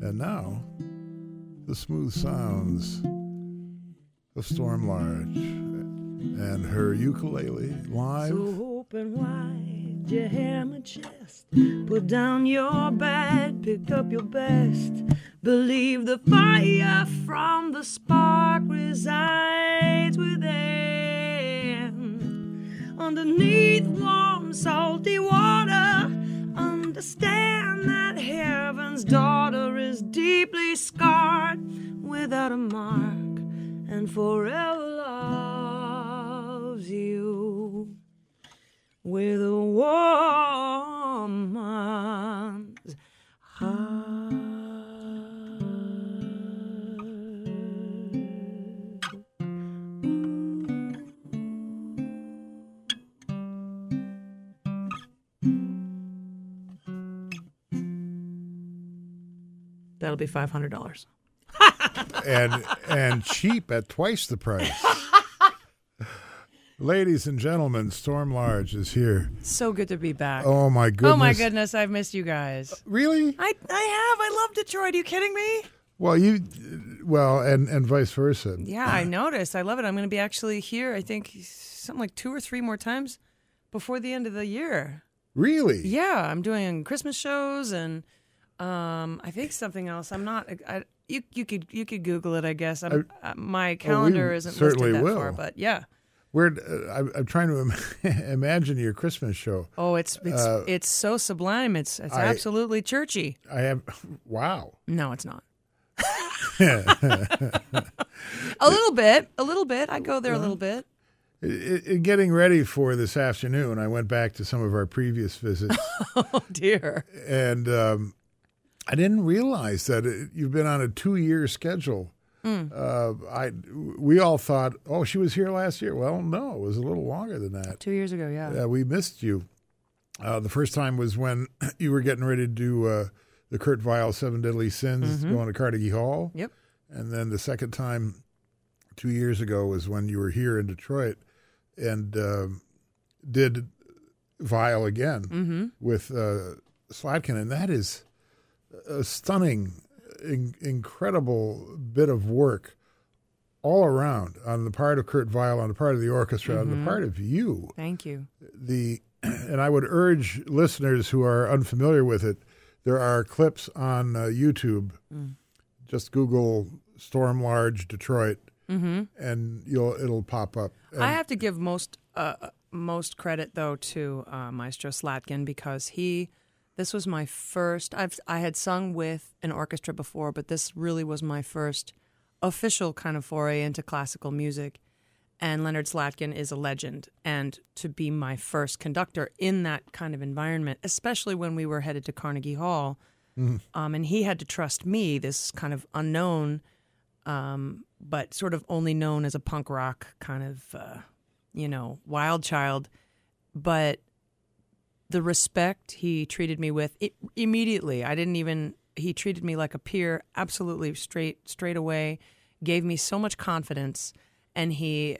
And now, the smooth sounds of Storm Large and her ukulele live. So open wide your hammer chest. Put down your bad, pick up your best. Believe the fire from the spark resides within. Underneath warm, salty water, understand that heaven's daughter is deeply scarred without a mark and forever loves you. With a woman's That'll be five hundred dollars. and and cheap at twice the price. Ladies and gentlemen, Storm Large is here. So good to be back. Oh my goodness! Oh my goodness, I've missed you guys. Uh, really? I I have. I love Detroit. Are you kidding me? Well, you, well, and and vice versa. Yeah, I noticed. I love it. I'm going to be actually here. I think something like two or three more times before the end of the year. Really? Yeah, I'm doing Christmas shows and um, I think something else. I'm not. I, you you could you could Google it. I guess. I'm, uh, my calendar isn't certainly listed that will. far, but yeah. Where uh, I'm, I'm trying to im- imagine your Christmas show. Oh, it's it's Uh, it's so sublime. It's it's I- absolutely churchy. I have, wow. No, it's not. a little bit, a little bit. I go there a little bit. I- I- getting ready for this afternoon, I went back to some of our previous visits, Oh dear. and um, I didn't realize that it, you've been on a two-year schedule. Hmm. Uh, I we all thought, oh, she was here last year. Well, no, it was a little longer than that. Two years ago, yeah. Uh, we missed you. Uh, the first time was when you were getting ready to do uh, the Kurt Weill Seven Deadly Sins going to Carnegie Hall. Yep. And then the second time, two years ago, was when you were here in Detroit and um did Weill again Mm-hmm. with uh, Slatkin. And that is a stunning, in- incredible bit of work all around on the part of Kurt Weill, on the part of the orchestra, on the part of you Thank you. the and I would urge listeners who are unfamiliar with it. There are clips on uh, YouTube. Just Google "Storm Large Detroit" and you'll it'll pop up. And I have to give most uh, most credit though to uh, Maestro Slatkin because he. This was my first. I've I had sung with an orchestra before, but this really was my first official kind of foray into classical music. And Leonard Slatkin is a legend, and to be my first conductor in that kind of environment, especially when we were headed to Carnegie Hall, um, and he had to trust me, this kind of unknown um, but sort of only known as a punk rock kind of, uh, you know, wild child. But the respect he treated me with it, immediately, I didn't even. He treated me like a peer, absolutely straight, straight away. Gave me so much confidence, and he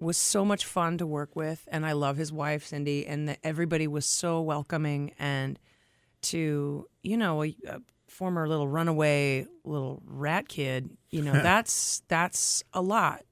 was so much fun to work with. And I love his wife Cindy, and the, everybody was so welcoming and to you know a, a former little runaway little rat kid you know that's that's a lot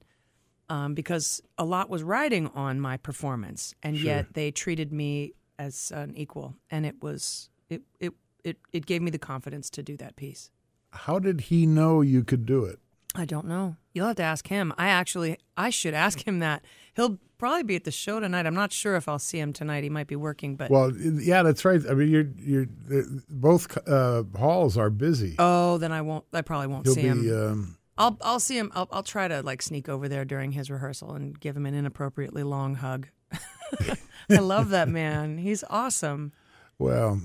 um, because a lot was riding on my performance and yet they treated me as an equal and it was it it it, it gave me the confidence to do that piece how did he know you could do it? I don't know. You'll have to ask him. I actually, I should ask him that. He'll probably be at the show tonight. I'm not sure if I'll see him tonight. He might be working, but Well, yeah, that's right. I mean, you're you're both uh, halls are busy. oh, then I won't. I probably won't He'll see be. him. Um, I'll I'll see him. I'll I'll try to like sneak over there during his rehearsal and give him an inappropriately long hug. I love that man. He's awesome. Well,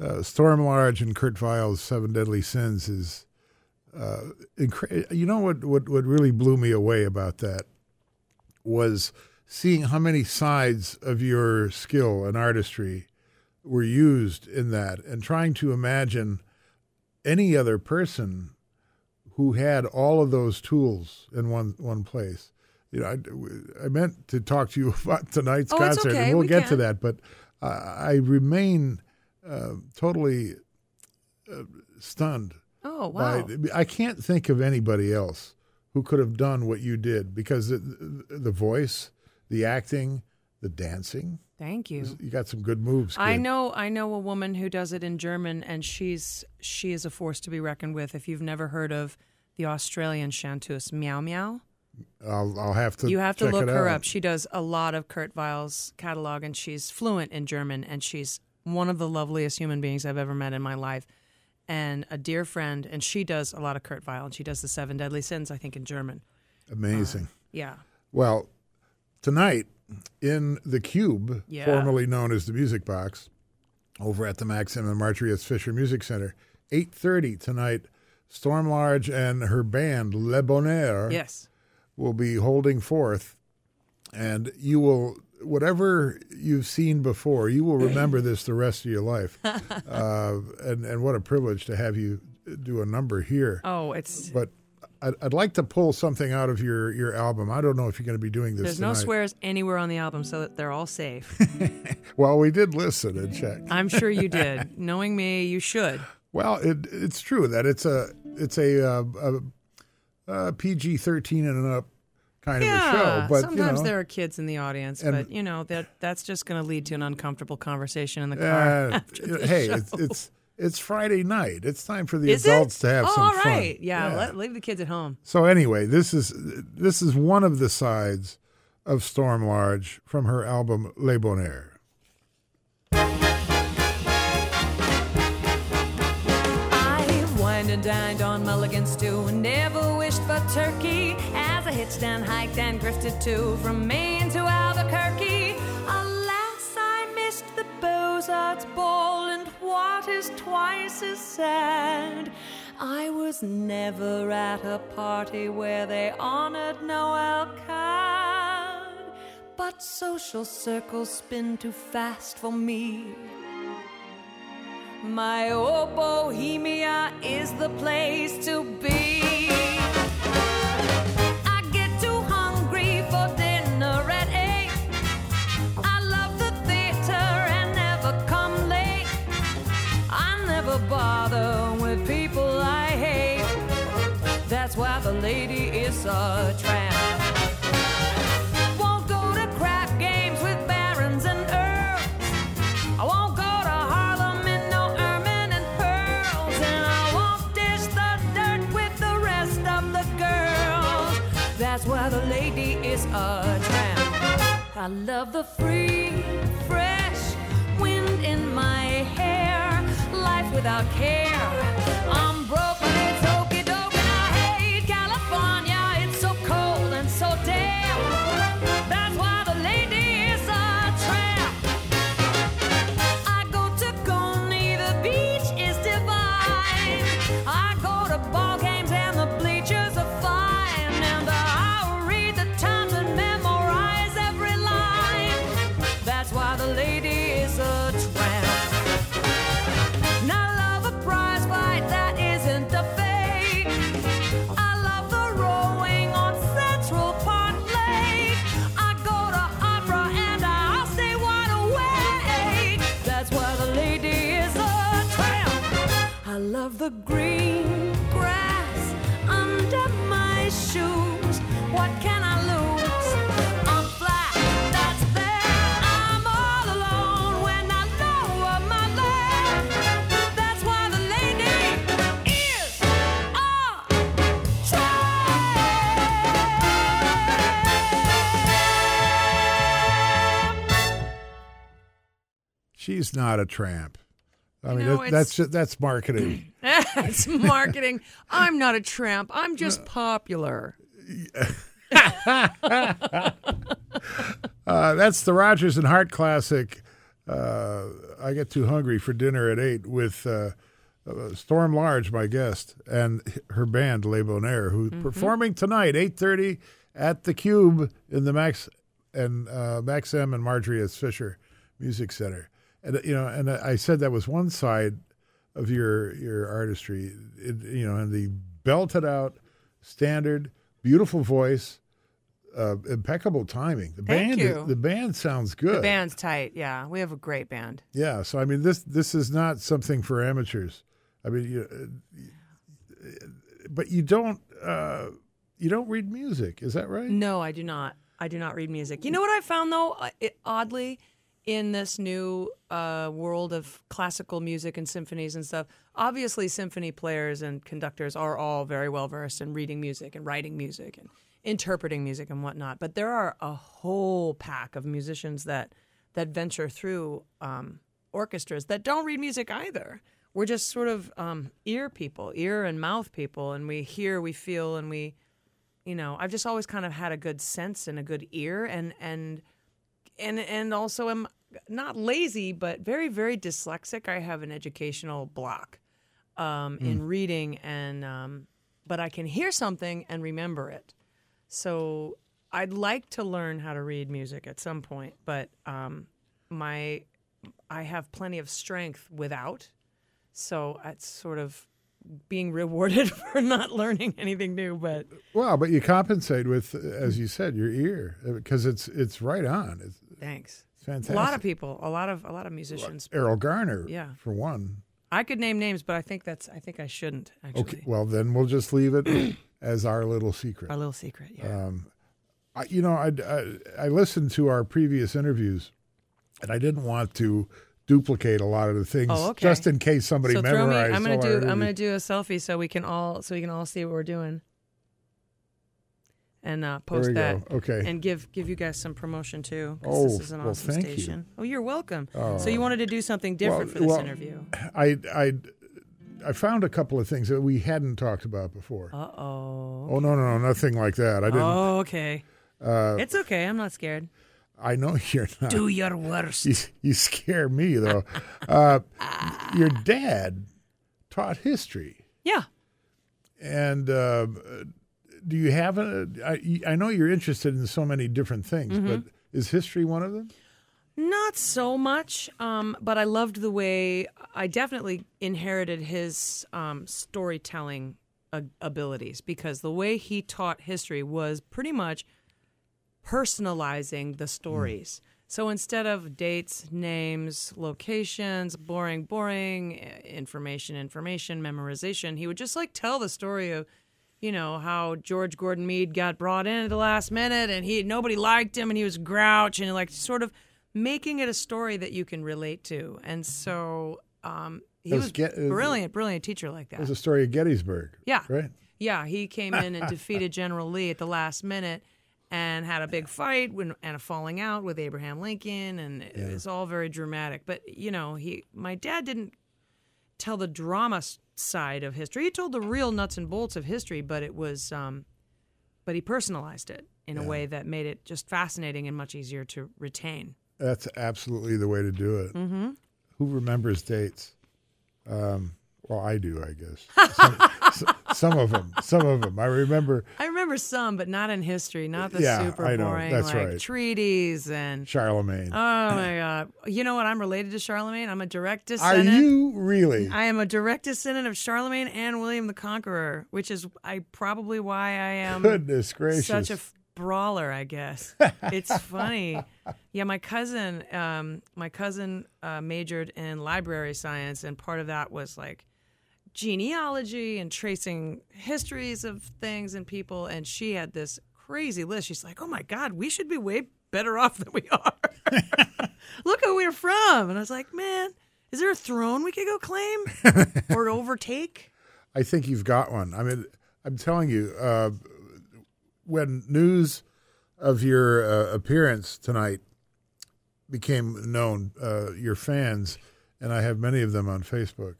uh, Storm Large and Kurt Weill's Seven Deadly Sins is, uh, incre- you know what, what, what really blew me away about that was seeing how many sides of your skill and artistry were used in that and trying to imagine any other person who had all of those tools in one, one place. You know, I, I meant to talk to you about tonight's Oh, concert, okay. and we'll We get to that. But uh, I remain uh, totally uh, stunned Oh wow! By, I can't think of anybody else who could have done what you did because the, the voice, the acting, the dancing. Thank you. You got some good moves. I know I know a woman who does it in German and she's she is a force to be reckoned with. If you've never heard of the Australian chanteuse Meow Meow, I'll, I'll have to. you have to check look her out. up. She does a lot of Kurt Weill's catalog and she's fluent in German and she's one of the loveliest human beings I've ever met in my life. And a dear friend, and she does a lot of Kurt Weill, and she does the Seven Deadly Sins, I think, in German. Amazing. Uh, yeah. Well, tonight in the Cube, Yeah. formerly known as the Music Box, over at the Max M. and Marjorie S. Fisher Music Center, eight thirty tonight. Storm Large and her band Le Bonheur Yes. Will be holding forth, and you will whatever you've seen before, you will remember this the rest of your life. uh, and and what a privilege to have you do a number here. Oh, it's But I'd, I'd like to pull something out of your, your album. I don't know if you're going to be doing this. there's no tonight. swears anywhere on the album, so that they're all safe. Well, we did listen and check. I'm sure you did. Knowing me, you should. Well, it, it's true that it's a it's a, uh, a, a PG thirteen and up kind yeah. of a show. But sometimes you know, there are kids in the audience, And- but you know that that's just going to lead to an uncomfortable conversation in the car. uh, after the hey, it's, it's it's Friday night. It's time for the Is adults it? to have oh, some all fun. right. Yeah, Let, leave the kids at home. So anyway, this is this is one of the sides of Storm Large from her album Le Bonheur. And dined on mulligan stew and never wished for turkey. As I hitched and hiked and grifted too from Maine to Albuquerque. Alas, I missed the Beaux-Arts ball, and what is twice as sad? I was never at a party where they honored Noel Coward. But social circles spin too fast for me. My old Bohemia is the place to be. I get too hungry for dinner at eight. I love the theater and never come late. I never bother with people I hate. That's why the lady is a tramp. The lady is a tramp. I love the free, fresh wind in my hair, life without care. The green grass under my shoes. What can I lose? I'm flat, that's there. I'm all alone when I lower my leg. That's why the lady is a tramp. She's not a tramp. I You mean, know, that, that's it's- ju- that's marketing. it's marketing. I'm not a tramp. I'm just popular. Uh, that's the Rodgers and Hart classic. Uh, I get too hungry for dinner at eight with uh, uh, Storm Large, my guest, and her band Le Bonheur, who's Mm-hmm. performing tonight, eight thirty at the Cube in the Max and uh, Max M and Marjorie S. Fisher Music Center. And you know, and I said that was one side of your your artistry. It, you know, and the belted out, standard, beautiful voice. Uh, impeccable timing. The Thank band, you. the band sounds good. The band's tight. Yeah, we have a great band. Yeah, so I mean, this this is not something for amateurs. I mean, you, but you don't uh, you don't read music, is that right? No, I do not. I do not read music. You know what I found though, Uh, it, oddly, in this new uh, world of classical music and symphonies and stuff. Obviously, symphony players and conductors are all very well versed in reading music and writing music and interpreting music and whatnot. But there are a whole pack of musicians that that venture through um, orchestras that don't read music either. We're just sort of um, ear people, ear and mouth people, and we hear, we feel, and we you know i've just always kind of had a good sense and a good ear and and and and also am not lazy but very very dyslexic. I have an educational block um, in reading and um, but i can hear something and remember it. So i'd like to learn how to read music at some point but um, my i have plenty of strength without. So it's sort of being rewarded for not learning anything new but Well, but you compensate with, as you said, your ear because it's it's right on. It's, thanks it's fantastic. A lot of people, a lot of a lot of musicians. Erroll Garner, Yeah. for one. I could name names, but I think that's I think I shouldn't actually. Okay, well then we'll just leave it as our little secret. Our little secret, yeah. Um, I, you know, I, I I listened to our previous interviews, and I didn't want to duplicate a lot of the things, Oh, okay. just in case somebody so throw me. I'm gonna do. I'm gonna do a selfie so we can all so we can all see what we're doing, and uh, post that. go. Okay. And give give you guys some promotion too. Oh, this is an well, awesome thank you. station. Oh, you're welcome. Oh. so you wanted to do something different Well- for this well, interview. I I I found a couple of things that we hadn't talked about before. Uh oh. Oh no no no nothing like that. I didn't. Oh, okay. Uh, It's okay. I'm not scared. I know you're not. Do your worst. You, you scare me though. uh, your dad taught history, Yeah. and uh, do you have a? I, I know you're interested in so many different things, Mm-hmm. but is history one of them? Not so much, um, but I loved the way I definitely inherited his um, storytelling abilities because the way he taught history was pretty much personalizing the stories. So instead of dates, names, locations, boring, boring eh, information, information, memorization, he would just like tell the story of you know how George Gordon Meade got brought in at the last minute and he nobody liked him and he was grouch and like sort of making it a story that you can relate to. And so um, he was Get- uh, brilliant, brilliant teacher like that. There's a story of Gettysburg. Yeah. Right. Yeah, he came in and defeated General Lee at the last minute and had a big fight when, and a falling out with Abraham Lincoln, and it was all very dramatic. But you know, he my dad didn't tell the drama side of history. He told the real nuts and bolts of history, but it was, um, but he personalized it in a way that made it just fascinating and much easier to retain. That's absolutely the way to do it. Mm-hmm. Who remembers dates? Um, well, I do, I guess. Some, some of them. Some of them. I remember I remember some, but not in history. Not the Yeah, super I know. boring That's like right. treaties and Charlemagne. Oh my god! You know what? I'm related to Charlemagne. I'm a direct descendant. Are you really? I am a direct descendant of Charlemagne and William the Conqueror, which is I probably why I am Goodness gracious. such a f- brawler. I guess it's funny. Yeah, my cousin, um, my cousin uh, majored in library science, and part of that was like genealogy and tracing histories of things and people. And she had this crazy list. She's like, "Oh my God, we should be way better off than we are. Look who we're from." And I was like, "Man, is there a throne we could go claim or overtake?" I think you've got one. I mean, I'm telling you, uh, when news of your uh, appearance tonight became known, uh, your fans, and I have many of them on Facebook,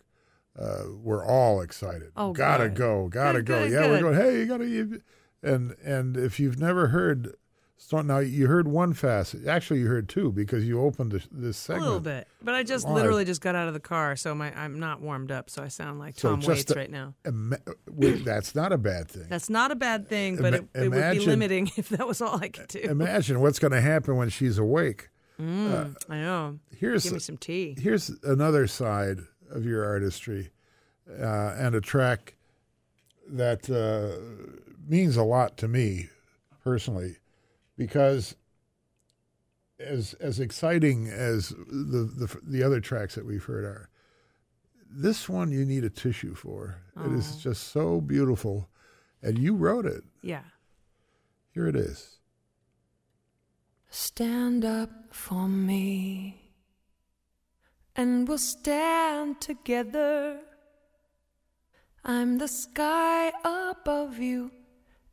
uh, were all excited. Oh, gotta good. go, gotta Good, go. good, yeah, we're going. Hey, you gotta. You, and and if you've never heard, now you heard one facet. Actually, you heard two because you opened this, this A little bit, but I just Live. literally just got out of the car, so my I'm not warmed up, so I sound like So Tom just Waits a- right now. Ima- that's not a bad thing. That's not a bad thing, but Ima- it, it would be limiting if that was all I could do. Imagine what's going to happen when she's awake. Mm, I know. Here's Give me some tea. here's another side of your artistry, uh, and a track that uh, means a lot to me personally, because as as exciting as the the, the other tracks that we've heard are, this one you need a tissue for. It is just so beautiful, and you wrote it. Yeah. Here it is. Stand up for me, and we'll stand together. I'm the sky above you,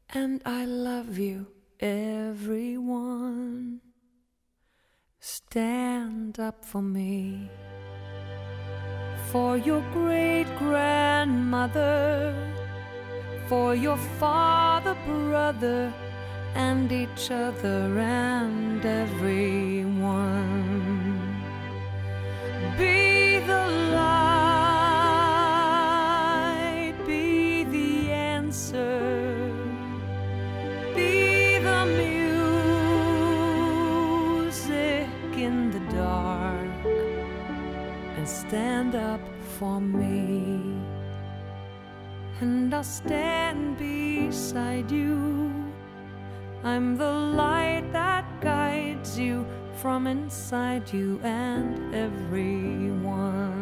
and I love you, everyone. Stand up for me, for your great grandmother, for your father, brother and each other and everyone. Be the light, be the answer, be the music in the dark, and stand up for me. And I'll stand beside you. I'm the light that guides you from inside you and everyone.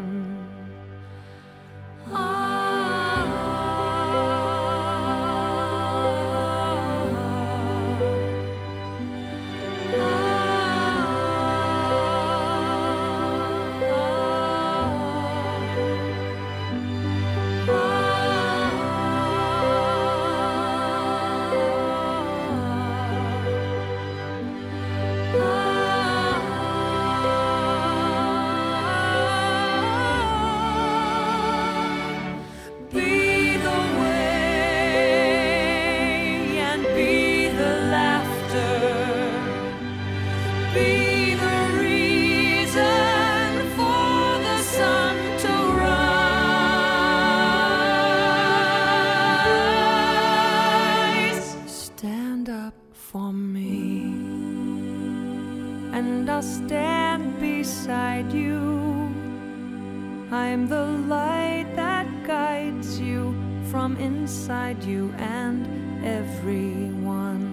I'm the light that guides you from inside you and everyone.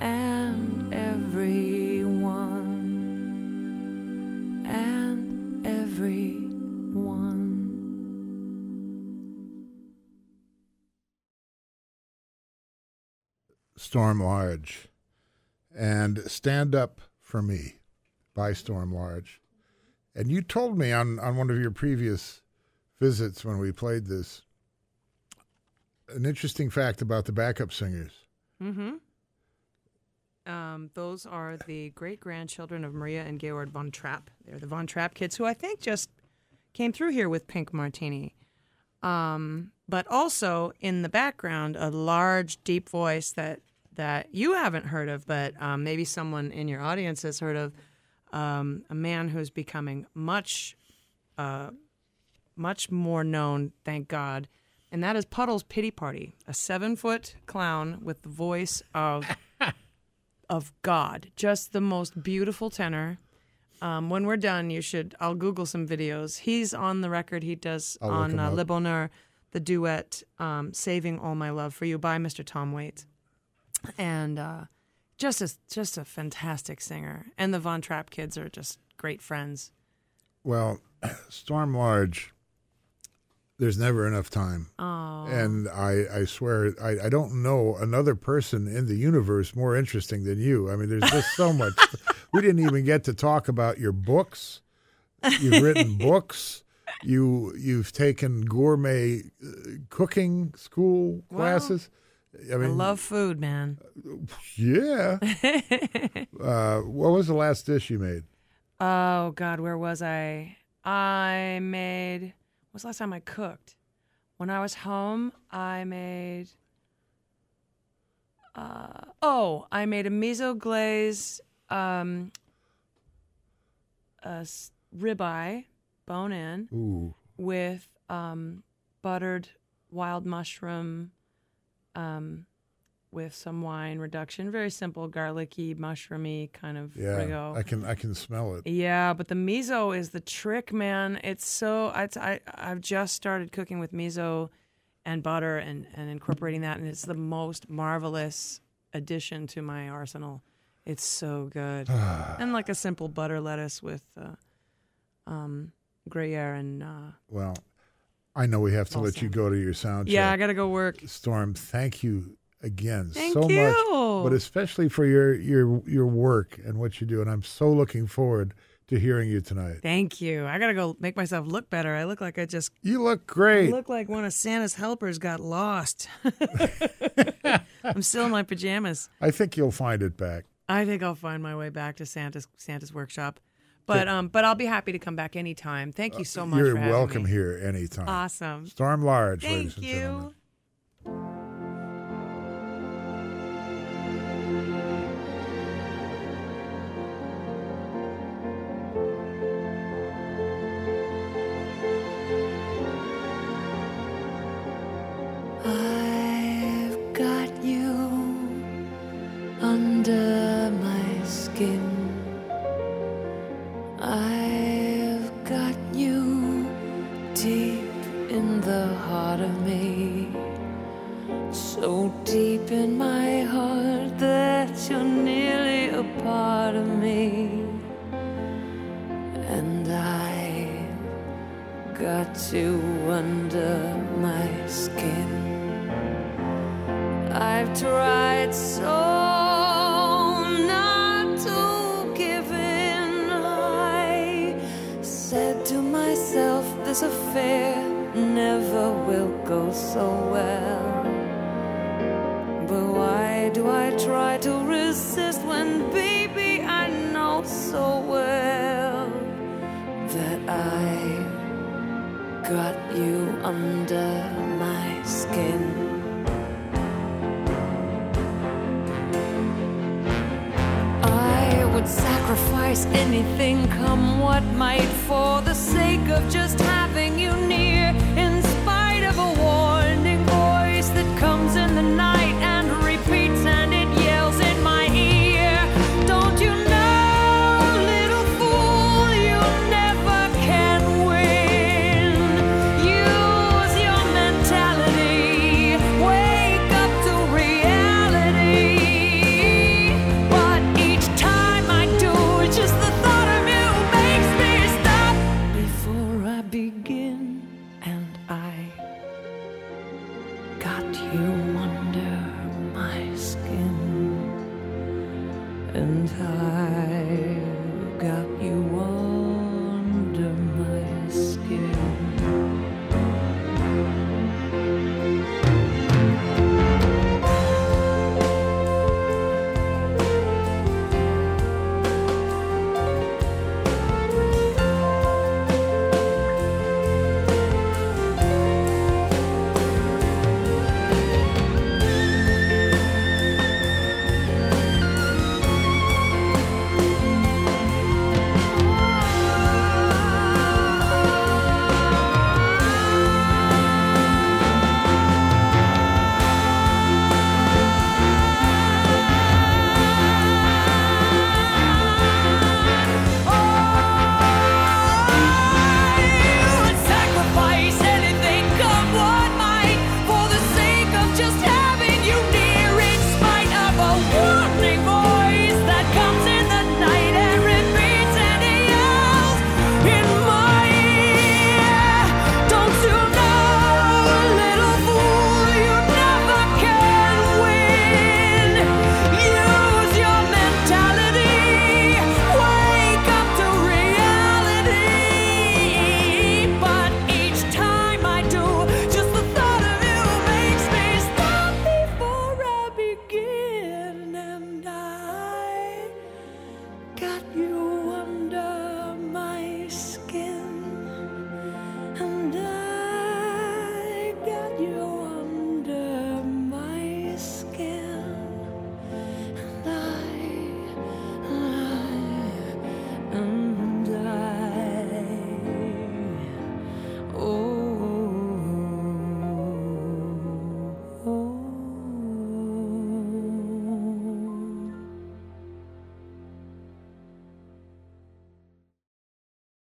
And everyone. And everyone. Storm Large and Stand Up for Me by Storm Large. And you told me on, on one of your previous visits when we played this an interesting fact about the backup singers. Mm-hmm. Um, those are the great grandchildren of Maria and Georg von Trapp. They're the von Trapp kids who I think just came through here with Pink Martini. Um, but also in the background, a large, deep voice that that you haven't heard of, but um, maybe someone in your audience has heard of. Um, a man who's becoming much, uh, much more known, thank God, and that is Puddles Pity Party, a seven-foot clown with the voice of of God, just the most beautiful tenor. Um, when we're done, you should. I'll Google some videos. He's on the record. He does I'll on uh. Le Bonheur the duet um, "Saving All My Love for You" by Mr. Tom Waits, and uh, just a just a fantastic singer. And the Von Trapp kids are just great friends. Well, Storm Large, there's never enough time. Oh, And I, I swear, I, I don't know another person in the universe more interesting than you. I mean, there's just so much. we didn't even get to talk about your books. You've written books. You you've taken gourmet uh, cooking school classes. I mean, love food, man. yeah. uh, what was the last dish you made? Oh God, where was I? I made. When was the last time I cooked? When I was home, I made. Uh, oh, I made a miso glaze, um, a ribeye, bone in, Ooh, with um, buttered wild mushroom, um, with some wine reduction. Very simple, garlicky, mushroomy kind of yeah. rigo. I can I can smell it. Yeah, but the miso is the trick, man. It's so I, I I've just started cooking with miso and butter and and incorporating that, and it's the most marvelous addition to my arsenal. It's so good, and like a simple butter lettuce with uh, um Gruyere and uh, Well, I know we have to let you go to your sound check. yeah, I gotta go work. Storm, thank you again Thank so you. much, but especially for your your your work and what you do. And I'm so looking forward to hearing you tonight. Thank you. I gotta go make myself look better. I look like I just You look I great. look like one of Santa's helpers got lost. I'm still in my pajamas. I think you'll find it back. I think I'll find my way back to Santa's Santa's workshop. But um, but I'll be happy to come back anytime. Thank you so much. You're for welcome me. here anytime. Awesome. Storm Large, ladies Thank and gentlemen. you. I've got you under my skin. I've got you deep in the heart of me. So deep in my heart that you're nearly a part of me. And I've got you under my skin. I've tried so so well. But why do I try to resist when, baby, I know so well that I got you under my skin? I would sacrifice anything, come what might, for the sake of just having